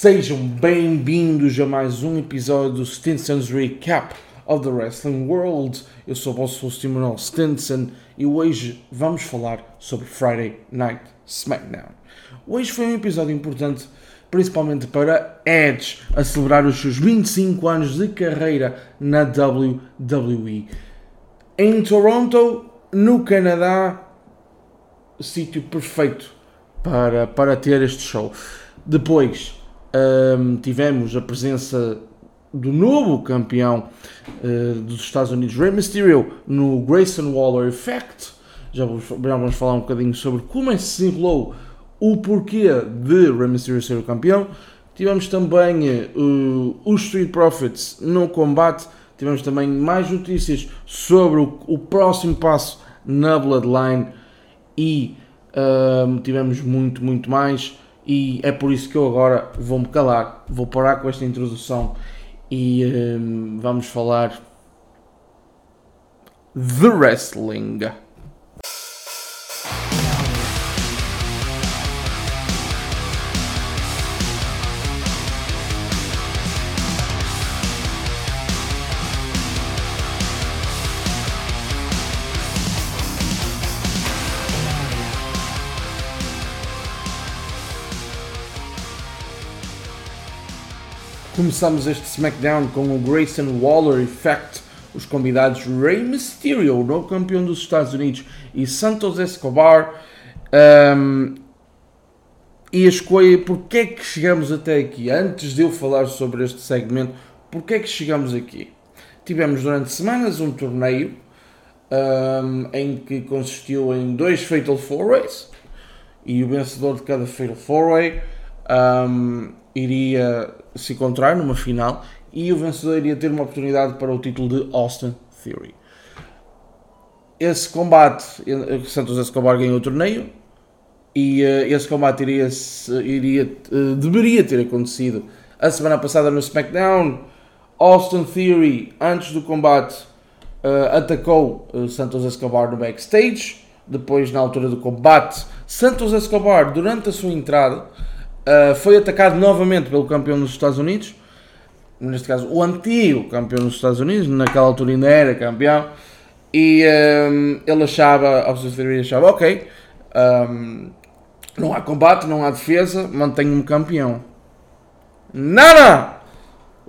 Sejam bem-vindos a mais um episódio do Stinson's Recap of the Wrestling World. Eu sou o vosso host Stinson e hoje vamos falar sobre Friday Night SmackDown. Hoje foi um episódio importante, principalmente para Edge a celebrar os seus 25 anos de carreira na WWE. Em Toronto, no Canadá, sítio perfeito para, para ter este show. Depois um, tivemos a presença do novo campeão uh, dos Estados Unidos, Rey Mysterio, no Grayson Waller Effect. Já vamos, já vamos falar um bocadinho sobre como é que se enrolou o porquê de Rey Mysterio ser o campeão. Tivemos também uh, os Street Profits no combate. Tivemos também mais notícias sobre o, o próximo passo na Bloodline e uh, tivemos muito, muito mais. E é por isso que eu agora vou-me calar, vou parar com esta introdução e um, vamos falar de wrestling. Começamos este SmackDown com o Grayson Waller Effect, os convidados Rey Mysterio, o novo campeão dos Estados Unidos, e Santos Escobar. Um, e a escolha, porque é que chegamos até aqui? Antes de eu falar sobre este segmento, porque é que chegamos aqui? Tivemos durante semanas um torneio um, em que consistiu em dois Fatal 4-Ways e o vencedor de cada Fatal 4-Way um, iria se encontrar numa final e o vencedor iria ter uma oportunidade para o título de Austin Theory. Esse combate, Santos Escobar ganhou o torneio e uh, esse combate iria, iria uh, deveria ter acontecido a semana passada no SmackDown. Austin Theory, antes do combate, atacou Santos Escobar no backstage. Depois, na altura do combate, Santos Escobar, durante a sua entrada, Uh, foi atacado novamente pelo campeão dos Estados Unidos, neste caso o antigo campeão dos Estados Unidos, naquela altura ainda era campeão, e um, ele achava, seu servir, achava, ok, um, não há combate, não há defesa, mantenho-me campeão. Nada!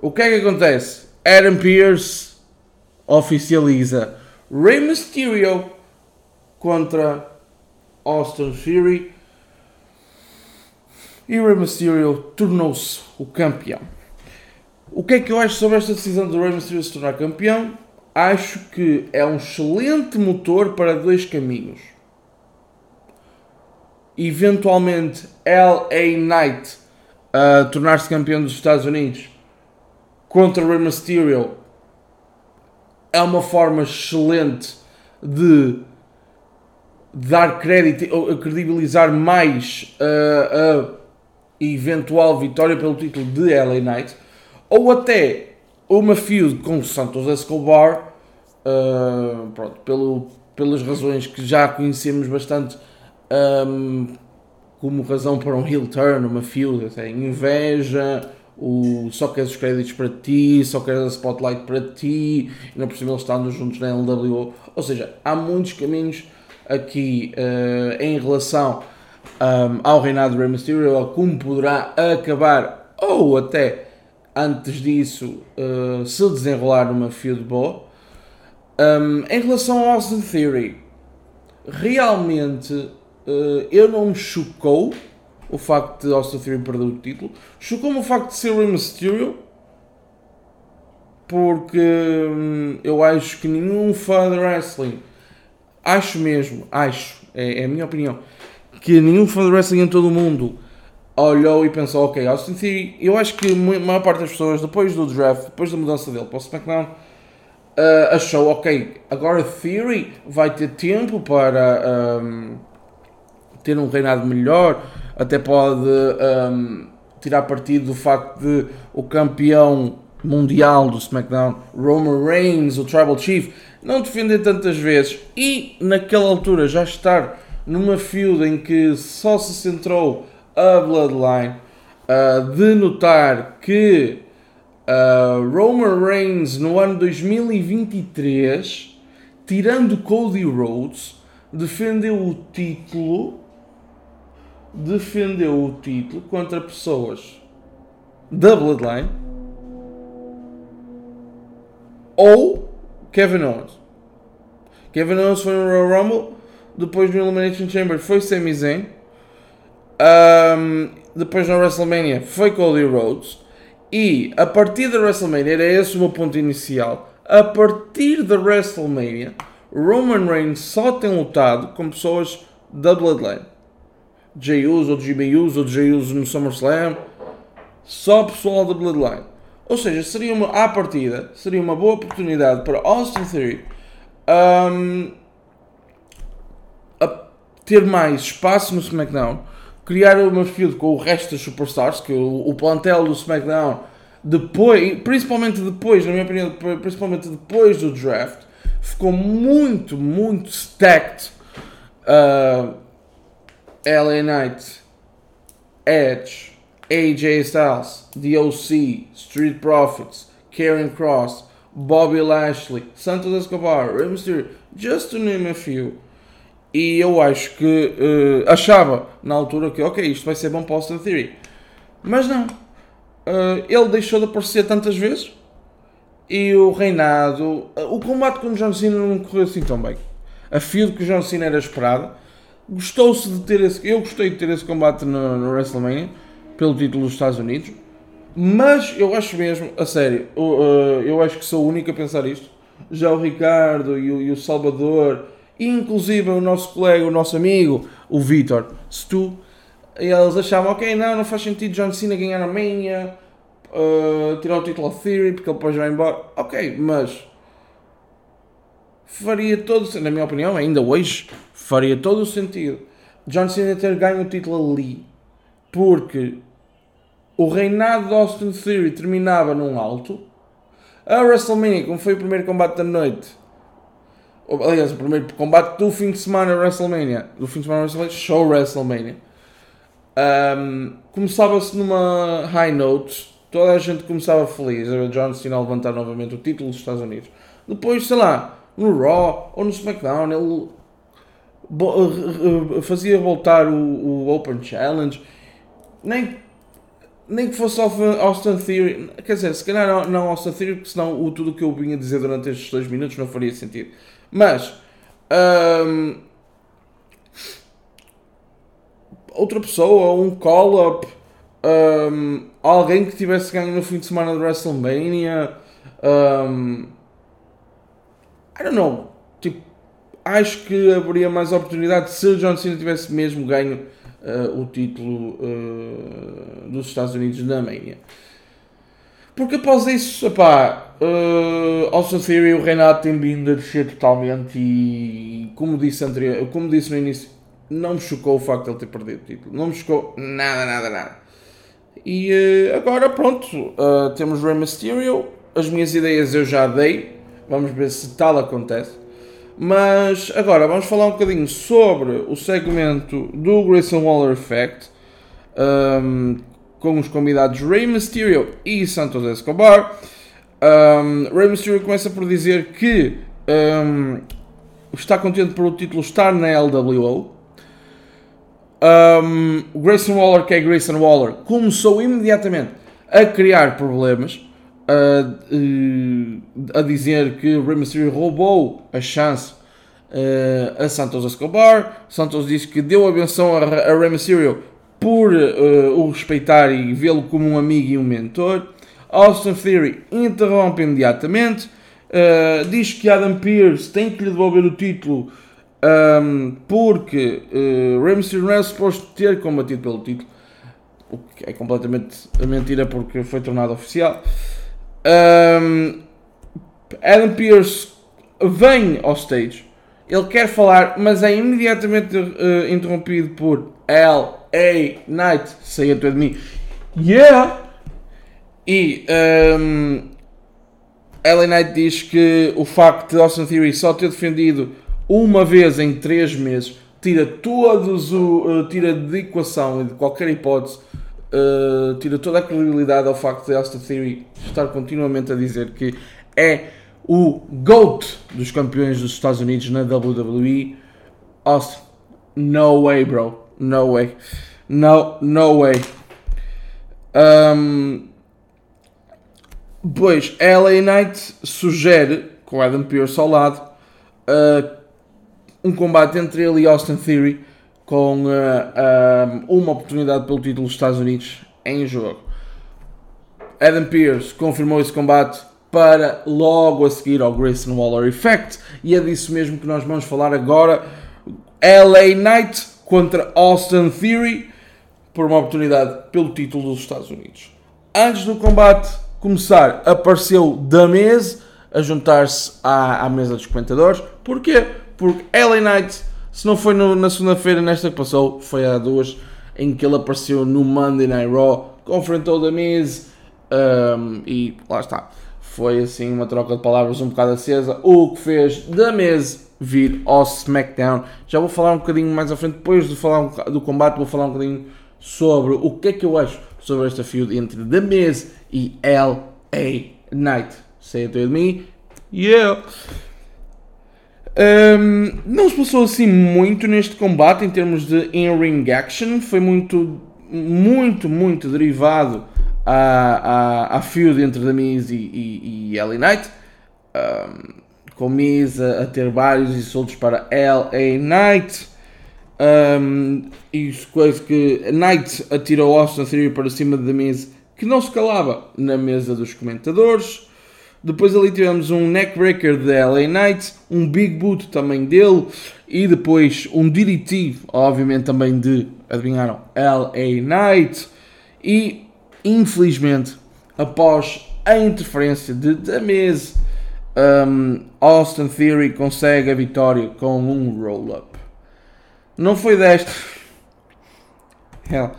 O que é que acontece? Adam Pearce oficializa Rey Mysterio contra Austin Fury e Rey Mysterio tornou-se o campeão. O que é que eu acho sobre esta decisão do Rey Mysterio se tornar campeão? Acho que é um excelente motor para dois caminhos. Eventualmente, LA Knight uh, tornar-se campeão dos Estados Unidos contra Rey Mysterio é uma forma excelente de dar crédito ou credibilizar mais uh, a eventual vitória pelo título de LA Knight, ou até uma feud com Santos Escobar, uh, pronto, pelo, pelas razões que já conhecemos bastante um, como razão para um heel turn, uma feud, até inveja, o só queres os créditos para ti, só queres a spotlight para ti, e não cima eles estando juntos na LWO. Ou seja, há muitos caminhos aqui uh, em relação um, ao reinado de Rey Mysterio, a como poderá acabar, ou até antes disso uh, se desenrolar numa feud boa. Um, em relação ao Austin Theory, realmente uh, eu não me chocou o facto de Austin Theory perder o título, chocou-me o facto de ser Rey Mysterio, porque hum, eu acho que nenhum fã de wrestling, acho mesmo, acho, é, é a minha opinião, que nenhum fã de wrestling em todo o mundo olhou e pensou, ok, Austin Theory, eu acho que a maior parte das pessoas, depois do draft, depois da mudança dele para o SmackDown, uh, achou, ok, agora Theory vai ter tempo para um, ter um reinado melhor, até pode um, tirar partido do facto de o campeão mundial do SmackDown, Roman Reigns, o Tribal Chief, não defender tantas vezes e naquela altura já estar numa feud em que só se centrou a Bloodline, uh, de notar que uh, Roman Reigns no ano 2023, tirando Cody Rhodes, defendeu o título defendeu o título contra pessoas da Bloodline ou Kevin Owens. Kevin Owens foi no Royal Rumble, depois no Elimination Chamber foi Sami Zayn, um, depois na WrestleMania foi Cody Rhodes e a partir da WrestleMania, era esse o meu ponto inicial, a partir da WrestleMania Roman Reigns só tem lutado com pessoas da Bloodline. Jey Uso, ou GB Uso, ou Jey Uso no SummerSlam, só pessoal da Bloodline. Ou seja, seria uma, à partida, seria uma boa oportunidade para Austin Theory um, ter mais espaço no SmackDown, criar uma feud com o resto das Superstars, que o, o plantel do SmackDown, depois, principalmente depois, na minha opinião, principalmente depois do draft, ficou muito, muito stacked. Uh, LA Knight, Edge, AJ Styles, The OC, Street Profits, Karen Cross, Bobby Lashley, Santos Escobar, Rey Mysterio, just to name a few. E eu acho que uh, achava na altura que, ok, isto vai ser bom para o Austin Theory. Mas não. Uh, ele deixou de aparecer tantas vezes e o reinado. Uh, o combate com o John Cena não correu assim tão bem. A fio que o John Cena era esperada Gostou-se de ter esse. Eu gostei de ter esse combate no, no WrestleMania pelo título dos Estados Unidos. Mas eu acho mesmo, a sério, eu, eu acho que sou o único a pensar isto. Já o Ricardo e o, e o Salvador, inclusive o nosso colega, o nosso amigo, o Vitor, se tu, eles achavam, ok, não, não faz sentido John Cena ganhar a Mania, uh, tirar o título Theory, porque ele depois vai embora. Ok, mas faria todo, na minha opinião, ainda hoje, faria todo o sentido John Cena ter ganho o título ali, porque o reinado de Austin Theory terminava num alto. A WrestleMania, como foi o primeiro combate da noite, aliás, o primeiro combate do fim de semana WrestleMania, do fim de semana WrestleMania, show WrestleMania, um, começava-se numa high note, toda a gente começava feliz. A John Cena levantar novamente o título dos Estados Unidos. Depois, sei lá, no Raw ou no SmackDown, ele eh, eh, fazia voltar o, o Open Challenge, nem, nem que fosse Austin Theory, quer dizer, se calhar não, não Austin Theory, porque senão o, tudo o que eu vinha dizer durante estes dois minutos não faria sentido. Mas, um, outra pessoa, um call-up, um, alguém que tivesse ganho no fim de semana de WrestleMania, um, I don't know, tipo, acho que haveria mais oportunidade se John Cena tivesse mesmo ganho uh, o título uh, dos Estados Unidos na Mania. Porque após isso, epá, uh, Austin Theory o Renato tem vindo a descer totalmente e, como disse, anterior, como disse no início, não me chocou o facto de ele ter perdido o título. Não me chocou nada, nada, nada. E uh, agora, pronto, uh, temos Rey Mysterio. As minhas ideias eu já dei. Vamos ver se tal acontece. Mas agora vamos falar um bocadinho sobre o segmento do Grayson Waller Effect um, com os convidados Rey Mysterio e Santos Escobar. Um, Rey Mysterio começa por dizer que um, está contente por o título estar na LWO. Um, Grayson Waller, que é Grayson Waller, começou imediatamente a criar problemas a, a dizer que Rey Mysterio roubou a chance uh, a Santos Escobar. Santos disse que deu a benção a, a Rey Mysterio por uh, o respeitar e vê-lo como um amigo e um mentor. Austin Theory interrompe imediatamente. Uh, diz que Adam Pearce tem que lhe devolver o título um, ehm, porque uh, Mysterio não é suposto ter combatido pelo título. O que é completamente mentira porque foi tornado oficial. Um, Adam Pearce vem ao stage, ele quer falar, mas é imediatamente uh, interrompido por L.A. Knight. Saia tu de mim. Yeah! E um, L.A. Knight diz que o facto de Austin Theory só ter defendido uma vez em 3 meses tira todos o. Uh, tira de equação e de qualquer hipótese uh, tira toda a credibilidade ao facto de Austin Theory estar continuamente a dizer que é o GOAT dos campeões dos Estados Unidos na WWE. Austin, no way, bro. No way. No, no way. Um, pois, LA Knight sugere, com Adam Pearce ao lado, uh, um combate entre ele e Austin Theory com uh, uh, uma oportunidade pelo título dos Estados Unidos em jogo. Adam Pearce confirmou esse combate para logo a seguir ao Grayson Waller Effect e é disso mesmo que nós vamos falar agora. LA Knight contra Austin Theory por uma oportunidade pelo título dos Estados Unidos. Antes do combate começar, apareceu The Miz a juntar-se à, à mesa dos comentadores. Porquê? Porque LA Knight se não foi no, na segunda-feira, nesta que passou, foi há duas, em que ele apareceu no Monday Night Raw, confrontou The Miz um, e lá está. Foi assim uma troca de palavras um bocado acesa, o que fez The Miz vir ao SmackDown. Já vou falar um bocadinho mais à frente, depois de falar do combate, vou falar um bocadinho sobre o que é que eu acho sobre esta feud entre The Miz e L.A. Knight. Say it with me. Yeah! Um, não se passou assim muito neste combate em termos de in-ring action, foi muito, muito, muito derivado à, à, à feud entre The Miz e, e, e LA Knight, um, com Miz a, ter vários insultos para LA Knight, um, e coisa que Knight atirou Austin Theory para cima The Miz, que não se calava na mesa dos comentadores. Depois ali tivemos um neckbreaker de LA Knight, um big boot também dele e depois um DDT, obviamente também de, adivinharam, LA Knight. E infelizmente, após a interferência de Miz, um, Austin Theory consegue a vitória com um roll-up. Não foi desta. Hell,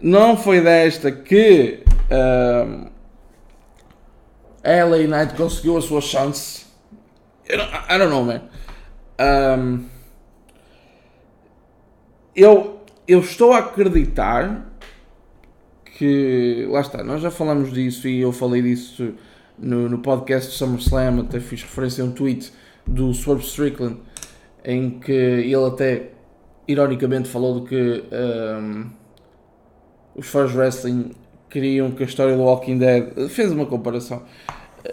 não foi desta que. Um, LA Knight conseguiu a sua chance. I don't, I don't know, man. Um, eu, eu estou a acreditar que. Lá está, nós já falamos disso e eu falei disso no, no podcast de SummerSlam. Até fiz referência a um tweet do Swerve Strickland em que ele até ironicamente falou de que um, os fãs wrestling queriam que a história do Walking Dead fez uma comparação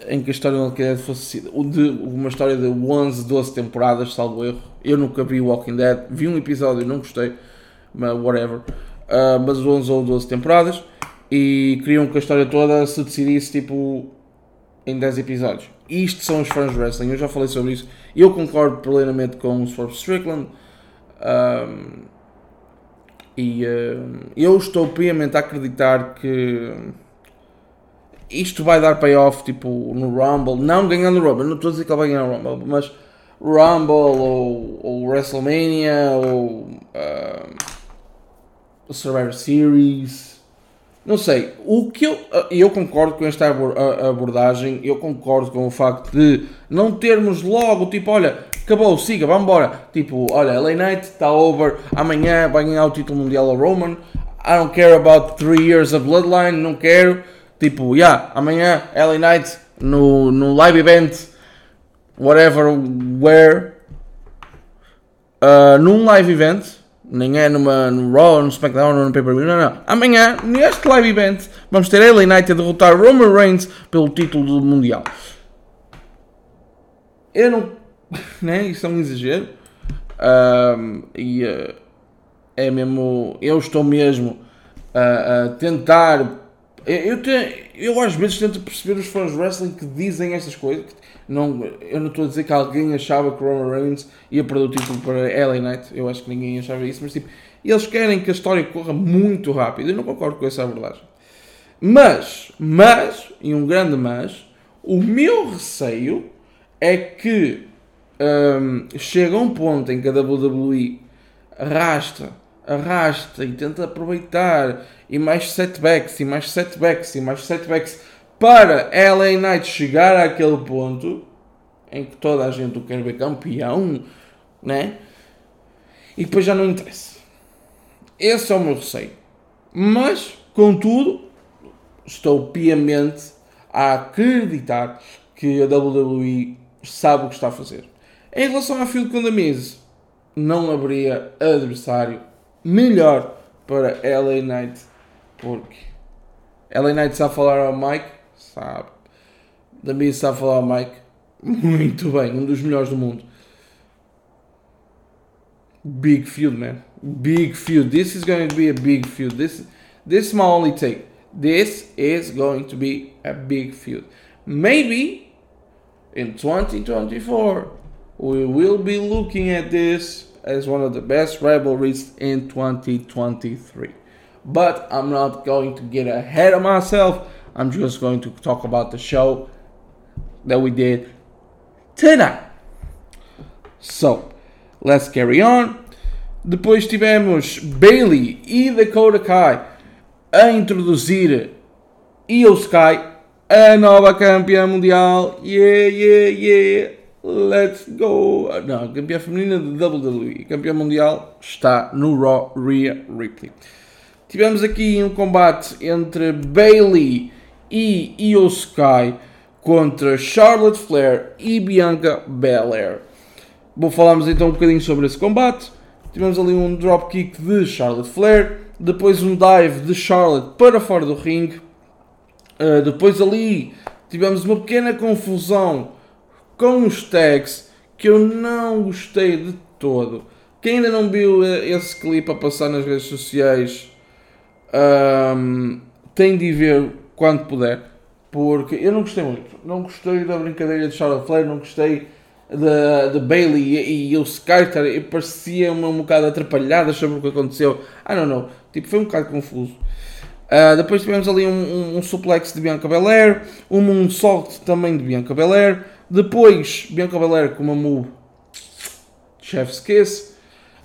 em que a história do Walking Dead fosse de uma história de 11, 12 temporadas, salvo erro. Eu nunca vi Walking Dead, vi um episódio e não gostei, mas whatever. Uh, mas 11 ou 12 temporadas e queriam que a história toda se decidisse tipo em 10 episódios. Isto são os fãs de wrestling, eu já falei sobre isso. Eu concordo plenamente com o Swerve Strickland. Um, e eu estou piamente a acreditar que isto vai dar payoff tipo no Rumble, não ganhando o Rumble, não estou a dizer que ele vai ganhar o Rumble, mas Rumble ou, ou WrestleMania ou uh, Survivor Series, não sei. O que eu, eu concordo com esta abordagem, eu concordo com o facto de não termos logo tipo, olha, acabou, siga, vamos embora. Tipo, olha, LA Knight está over, amanhã vai ganhar o título mundial a Roman. I don't care about three years of Bloodline, não quero. Tipo, yeah, amanhã LA Knight no, no live event, whatever, where. Uh, num live event, nem é numa, no Raw, no SmackDown ou no Pay-Per-View, não, não. Amanhã, neste live event, vamos ter LA Knight a derrotar Roman Reigns pelo título do Mundial. Eu não né? Isso é um exagero. Um, e uh, é mesmo. Eu estou mesmo a, a tentar. Eu, te, eu às vezes tento perceber os fãs de wrestling que dizem estas coisas. Não, eu não estou a dizer que alguém achava que Roman Reigns ia perder o título para LA Knight. Eu acho que ninguém achava isso, mas tipo, eles querem que a história corra muito rápido. Eu não concordo com essa abordagem. Mas, mas, e um grande mas, o meu receio é que um, chega um ponto em que a WWE arrasta, arrasta e tenta aproveitar e mais setbacks e mais setbacks e mais setbacks para LA Knight chegar àquele ponto em que toda a gente o quer ver campeão, né? E depois já não interessa. Esse é o meu receio. Mas Contudo, estou piamente a acreditar que a WWE sabe o que está a fazer. Em relação à Field com a não haveria adversário melhor para LA Knight, porque LA Knight sabe falar ao Mike, sabe. Da Miz sabe falar ao Mike, muito bem, um dos melhores do mundo. Big feud, man. Big feud. This is going to be a big feud. This, this is my only take. This is going to be a big feud. Maybe in 2024 we will be looking at this as one of the best rivalries in 2023. But I'm not going to get ahead of myself. I'm just going to talk about the show that we did tonight. So, let's carry on. Depois tivemos Bailey e Dakota Kai a introduzir Io Sky, a nova campeã mundial. Yeah, yeah, yeah. Let's go! Não, campeã feminina de WWE. Campeã mundial está no Raw Rhea Ripley. Tivemos aqui um combate entre Bailey e Io Sky contra Charlotte Flair e Bianca Belair. Vou falarmos então um bocadinho sobre esse combate. Tivemos ali um dropkick de Charlotte Flair, depois um dive de Charlotte para fora do ringue. Uh, depois ali tivemos uma pequena confusão com os tags que eu não gostei de todo. Quem ainda não viu esse clipe a passar nas redes sociais um, tem de ver quando puder, porque eu não gostei muito. Não gostei da brincadeira de Charlotte Flair, não gostei de, de Bailey e, e o Skyter e parecia uma um bocado atrapalhada sobre o que aconteceu. I don't know, tipo, foi um bocado confuso. Uh, depois tivemos ali um, um, um, suplex de Bianca Belair, um moonsault também de Bianca Belair. Depois, Bianca Belair com uma move Chef's Kiss.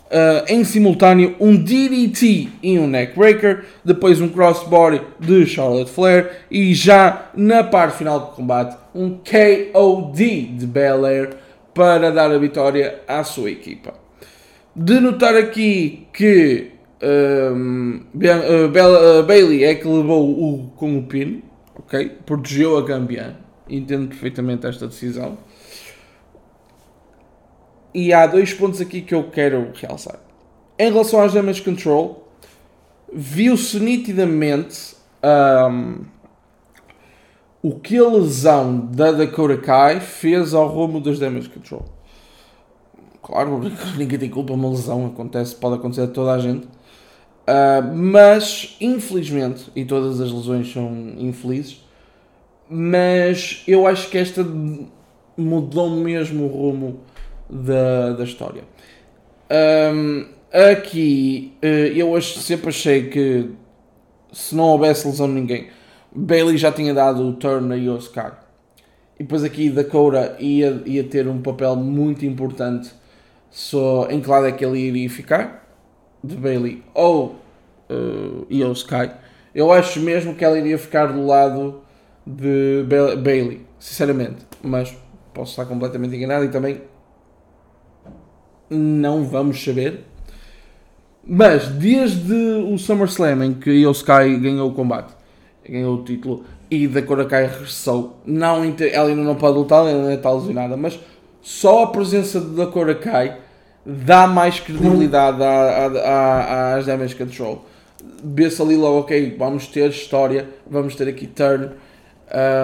Uh, em simultâneo, um DDT e um neckbreaker. Depois, um crossbody de Charlotte Flair. E já na parte final do combate, um KOD de Belair para dar a vitória à sua equipa. De notar aqui que um, uh, uh, Bailey é que levou o com o pin, ok? Protegeu a campeã. Entendo perfeitamente esta decisão. E há dois pontos aqui que eu quero realçar. Em relação às damage control, viu-se nitidamente um, o que a lesão da Dakota Kai fez ao rumo das damage control. Claro, ninguém tem culpa, uma lesão acontece, pode acontecer a toda a gente. Uh, mas, infelizmente, e todas as lesões são infelizes, mas eu acho que esta mudou mesmo o rumo da, da história. Um, aqui, uh, eu sempre achei que se não houvesse lesão de ninguém, Bailey já tinha dado o turn a Yosuke. E depois aqui Dakota ia, ia ter um papel muito importante só em que lado é que ele iria ficar de Bailey ou uh, Io Sky, eu acho mesmo que ela iria ficar do lado de ba Bailey, sinceramente. Mas posso estar completamente enganado e também não vamos saber. Mas desde o SummerSlam em que Io Sky ganhou o combate, ganhou o título e da Korakai regressou, não, ela ainda não pode lutar, ela ainda está lesionada, mas só a presença da Korakai dá mais credibilidade às damage control. Vê-se ali logo, ok, vamos ter história, vamos ter aqui turn,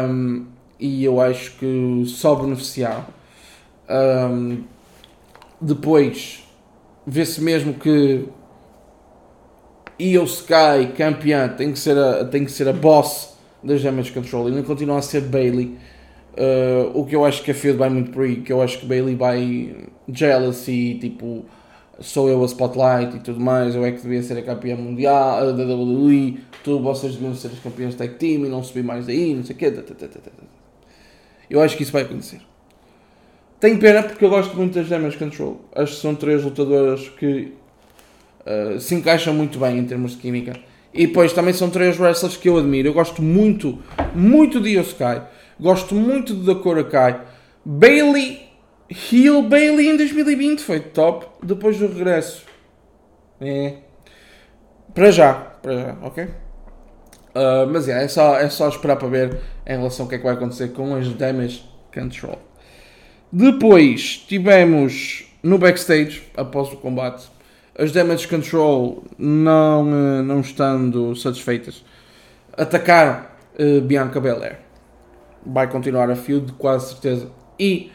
um, e eu acho que só beneficiar. Um, depois, vê-se mesmo que Io Sky, campeã, tem que ser a, tem que ser a boss das damage control e não continua a ser Bailey Uh, o que eu acho que a Field vai muito por aí, que eu acho que Bailey vai jealousy, tipo, sou eu a spotlight e tudo mais, eu é que devia ser a campeã mundial da WWE, tu, vocês deviam ser as campeãs tag team e não subir mais daí, não sei o quê. Eu acho que isso vai acontecer. Tenho pena porque eu gosto muito das Damage Control. Acho que são três lutadoras que uh, se encaixam muito bem em termos de química. E depois também são três wrestlers que eu admiro. Eu gosto muito, muito de Yosuke. Gosto muito de Dakota Kai. Bailey, Heel Bailey em 2020 foi top. Depois do regresso. É. Para já, para já, ok? Uh, mas é, é, só, é só esperar para ver em relação ao que é que vai acontecer com as Damage Control. Depois tivemos no backstage, após o combate, as Damage Control não, eh, não estando satisfeitas, atacaram uh, Bianca Belair. Vai continuar a feud, quase certeza. E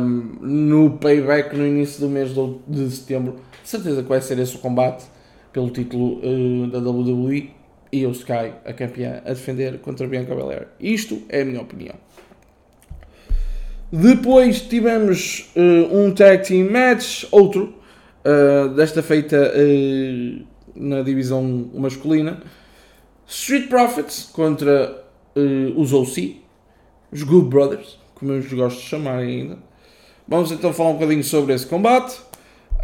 um, no payback, no início do mês de setembro, certeza que vai ser esse o combate pelo título uh, da WWE e o Sky, a campeã, a defender contra Bianca Belair. Isto é a minha opinião. Depois tivemos uh, um tag team match, outro, uh, desta feita uh, na divisão masculina. Street Profits contra os OC, os Good Brothers, como eu os gosto de chamar ainda. Vamos então falar um bocadinho sobre esse combate.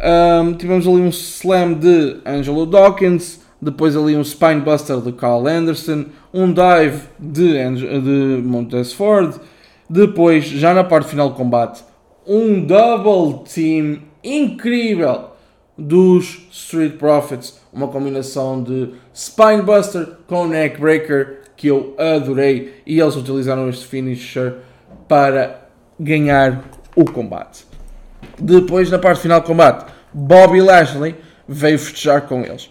Um, tivemos ali um slam de Angelo Dawkins, depois ali um Spinebuster de Carl Anderson, um dive de, de Montez Ford, depois, já na parte final do combate, um double team incrível dos Street Profits, uma combinação de Spinebuster com Neckbreaker que eu adorei e eles utilizaram este finisher para ganhar o combate. Depois, na parte final do combate, Bobby Lashley veio festejar com eles.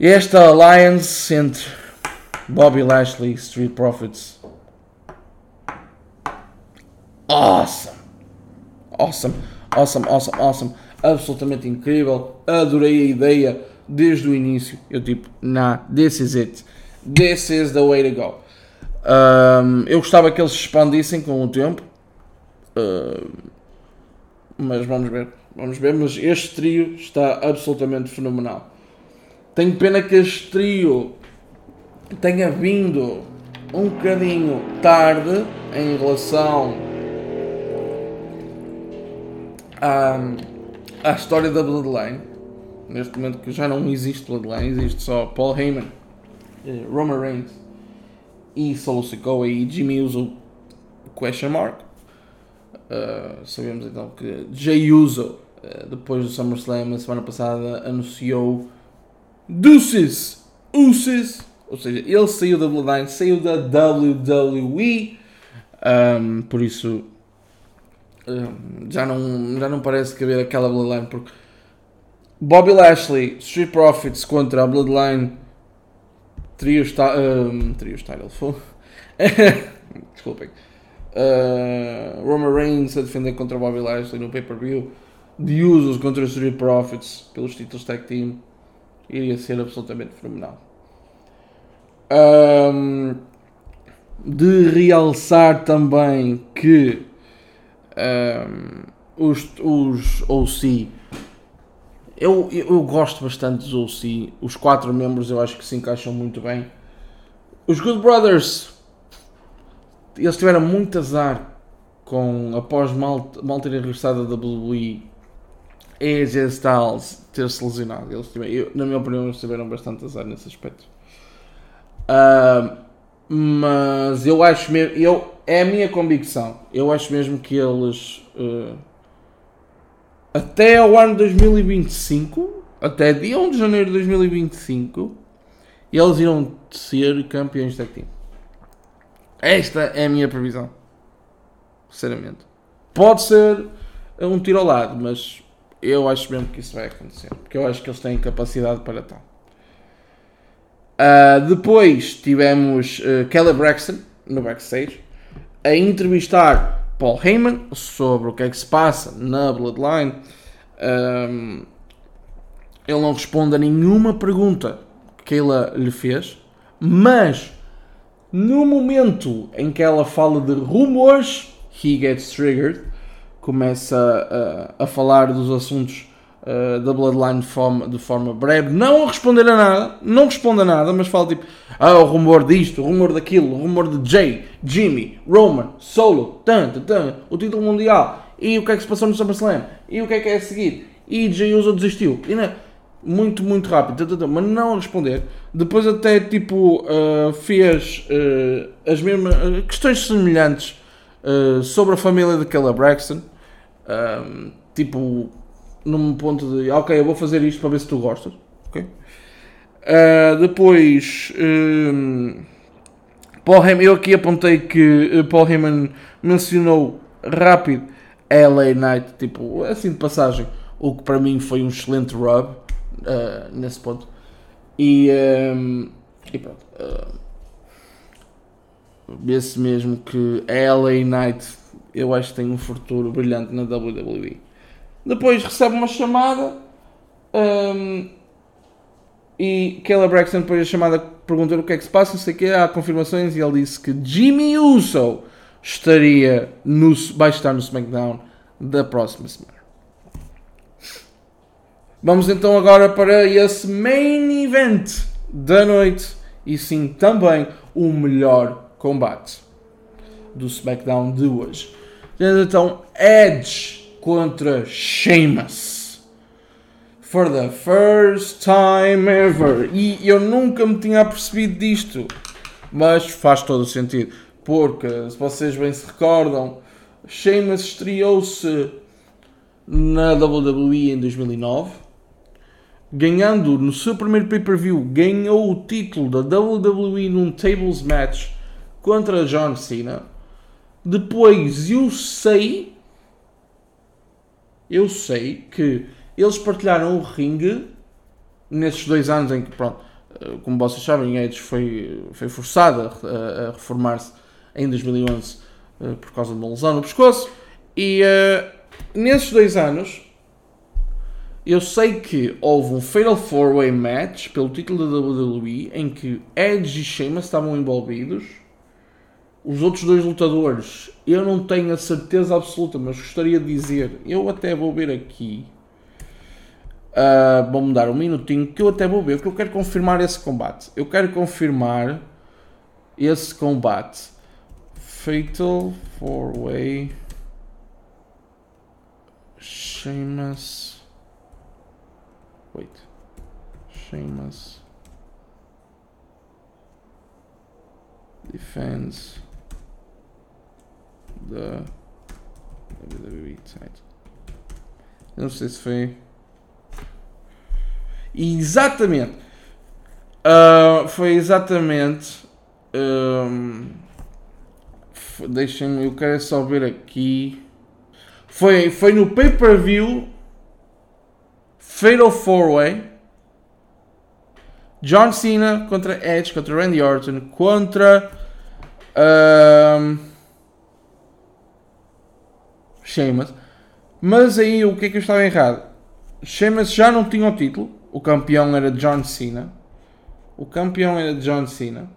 Esta alliance entre Bobby Lashley e Street Profits. Awesome! Awesome, awesome, awesome, awesome. Absolutamente incrível. Adorei a ideia desde o início. Eu tipo, nah, this is it. This is the way to go. Um, eu gostava que eles se expandissem com o tempo. Mas vamos ver. Vamos ver. Mas este trio está absolutamente fenomenal. Tenho pena que este trio tenha vindo um bocadinho tarde em relação à, à história da Bloodline. Neste momento que já não existe Bloodline, existe só Paul Heyman, eh, Roman Reigns e Solo Sikoa e Jimmy Uso question mark. Uh, sabemos então que Jay Uso, uh, depois do SummerSlam, a semana passada, anunciou Deuces, Uses, ou seja, ele saiu da Bloodline, saiu da WWE, um, por isso já, não, já não parece caber aquela Bloodline, porque Bobby Lashley, Street Profits contra a Bloodline, trios, um, trios title, desculpem, uh, Roman Reigns a defender contra Bobby Lashley no pay-per-view, The Usos contra Street Profits pelos títulos tag team, iria ser absolutamente fenomenal. Um, de realçar também que os, os OC eu, eu gosto bastante dos OC, os quatro membros eu acho que se encaixam muito bem. Os Good Brothers eles tiveram muito azar com após mal, mal terem regressado da WWE AJ Styles ter se lesionado. Eles tiveram, eu, na minha opinião, eles tiveram bastante azar nesse aspecto. Uh, mas eu acho mesmo, eu, é a minha convicção. Eu acho mesmo que eles uh, até ao ano 2025, até dia 1 de janeiro de 2025, eles irão ser campeões da team. Esta é a minha previsão. Sinceramente. Pode ser um tiro ao lado, mas eu acho mesmo que isso vai acontecer. Porque eu acho que eles têm capacidade para tal. Uh, depois tivemos uh, Kelly Braxton no backstage a entrevistar Paul Heyman sobre o que é que se passa na Bloodline. Um, ele não responde a nenhuma pergunta que ela lhe fez, mas no momento em que ela fala de rumores, he gets triggered começa a, a falar dos assuntos uh, da Bloodline de forma, de forma breve, não a responder a nada, não responde a nada, mas fala tipo, ah, o rumor disto, o rumor daquilo, o rumor de Jay, Jimmy, Roman, Solo, tanto, tanto, o título mundial, e o que é que se passou no SummerSlam, e o que é que é a seguir, e Jay Uso desistiu, e não, muito, muito rápido, mas não a responder. Depois até tipo uh, fez uh, as mesmas questões semelhantes sobre a família de Kelly Braxton. Tipo, num ponto de, ok, eu vou fazer isto para ver se tu gostas, ok? Uh, depois, um, Paul Heyman, eu aqui apontei que Paul Heyman mencionou rápido LA Knight, tipo, assim de passagem, o que para mim foi um excelente rub uh, nesse ponto. E, um, e pronto. Uh, Vê-se mesmo que a LA Knight eu acho que tem um futuro brilhante na WWE. Depois recebe uma chamada um, e Caleb Braxton depois a chamada pergunta o que é que se passa, não sei o que, há confirmações e ele disse que Jimmy Uso estaria no, vai estar no SmackDown da próxima semana. Vamos então agora para esse main event da noite e sim também o melhor combate do SmackDown de hoje. Então, Edge contra Sheamus. For the first time ever. E eu nunca me tinha percebido disto. Mas faz todo o sentido. Porque, se vocês bem se recordam, Sheamus estreou-se na WWE em 2009. Ganhando no seu primeiro pay-per-view, ganhou o título da WWE num Tables Match contra John Cena. Depois eu sei, eu sei que eles partilharam o ringue nesses dois anos em que, pronto, eh, como vocês sabem, Edge foi, foi forçado a, a reformar-se em 2011 uh, eh, por causa de uma lesão no pescoço. E uh, nesses dois anos, eu sei que houve um Fatal 4-Way Match pelo título da WWE em que Edge e Sheamus estavam envolvidos os outros dois lutadores, eu não tenho a certeza absoluta, mas gostaria de dizer, eu até vou ver aqui. Uh, vou-me dar um minutinho que eu até vou ver, porque eu quero confirmar esse combate. Eu quero confirmar esse combate. Fatal 4-Way Sheamus. Wait. Sheamus. Defense da WWE site. Eu não sei se foi. Exatamente. Uh, foi exatamente. Um, Deixem-me, eu quero só ver aqui. Foi, foi no pay-per-view Fatal 4-Way. John Cena contra Edge, contra Randy Orton, contra. Um, Sheamus. Mas aí o que é que eu estava errado? Sheamus já não tinha o título. O campeão era John Cena. O campeão era John Cena.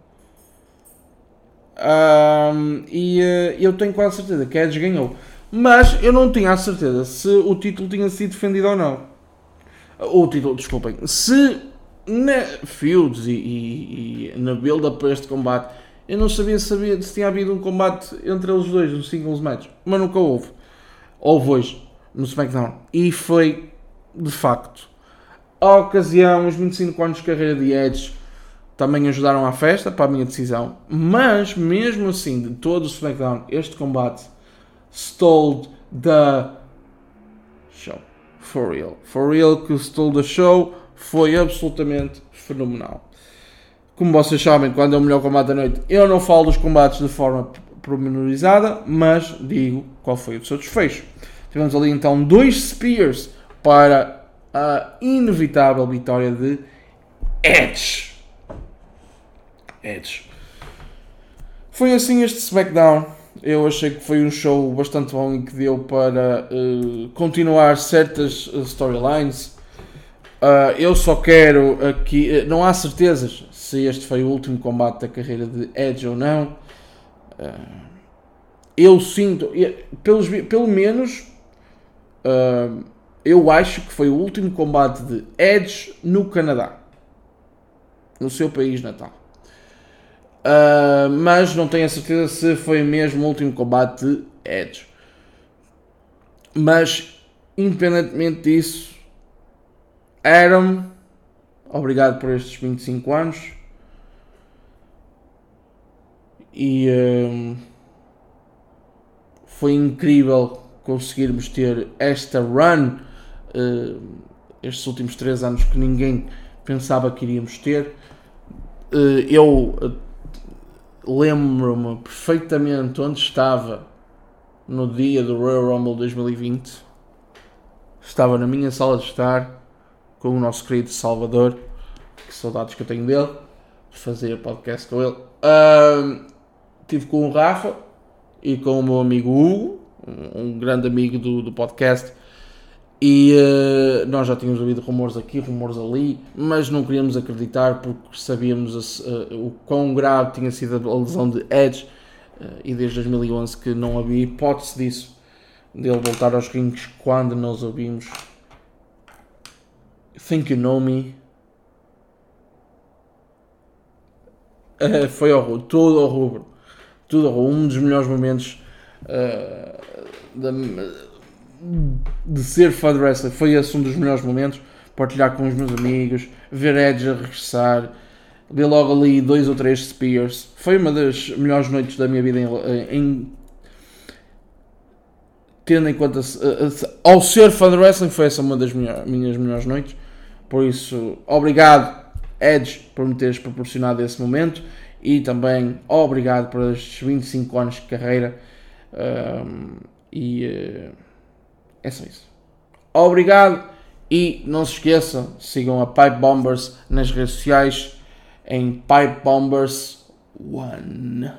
Um, e uh, eu tenho quase certeza que Edge ganhou. Mas eu não tinha a certeza se o título tinha sido defendido ou não. O título, desculpem. Se na Fields e, e, e na build-up para este combate eu não sabia, sabia se tinha havido um combate entre eles dois, um singles match. Mas nunca houve houve hoje no SmackDown. E foi, de facto, a ocasião, os 25 anos de carreira de Edge também ajudaram à festa, para a minha decisão. Mas, mesmo assim, de todo o SmackDown, este combate stole the show. For real. For real que stole the show foi absolutamente fenomenal. Como vocês sabem, quando é o melhor combate da noite, eu não falo dos combates de forma pormenorizada, mas digo qual foi o seu desfecho. Tivemos ali então dois Spears para a inevitável vitória de Edge. Edge. Foi assim este SmackDown. Eu achei que foi um show bastante bom e que deu para uh, continuar certas uh, storylines. Uh, eu só quero aqui. não há certezas se este foi o último combate da carreira de Edge ou não. Eu sinto, pelos, pelo menos Uh, eu acho que foi o último combate de Edge no Canadá, no seu país natal. Uh, mas não tenho a certeza se foi mesmo o último combate de Edge. Mas, independentemente disso, Adam, obrigado por estes 25 anos. E uh, foi incrível conseguirmos ter esta run uh, estes últimos três anos que ninguém pensava que iríamos ter. Eh, eu eh, lembro-me perfeitamente onde estava no dia do Royal Rumble 2020. Estava na minha sala de estar com o nosso querido Salvador. Que saudades que eu tenho dele. Fazer podcast com ele. Uh, tive com o Rafa e com o meu amigo Hugo, um grande amigo do, do podcast. E uh, nós já tínhamos ouvido rumores aqui, rumores ali, mas não queríamos acreditar porque sabíamos uh, o quão grave tinha sido a lesão de Edge uh, e desde 2011 que não havia hipótese disso, dele voltar aos rings quando nós ouvimos Think You Know Me. foi tudo ao rubro, tudo. Um dos melhores momentos da de ser fã de wrestling foi esse um dos melhores momentos. Partilhar com os meus amigos, ver Edge a regressar, ver logo ali dois ou três Spears. Foi uma das melhores noites da minha vida em, em tendo em conta ao ser fã de wrestling foi essa uma das minhas melhores noites. Por isso, obrigado Edge por me teres proporcionado esse momento e também obrigado por estes 25 anos de carreira. Um, e uh, é só isso. Obrigado e não se esqueçam, sigam a Pipe Bombers nas redes sociais em Pipe Bombers One.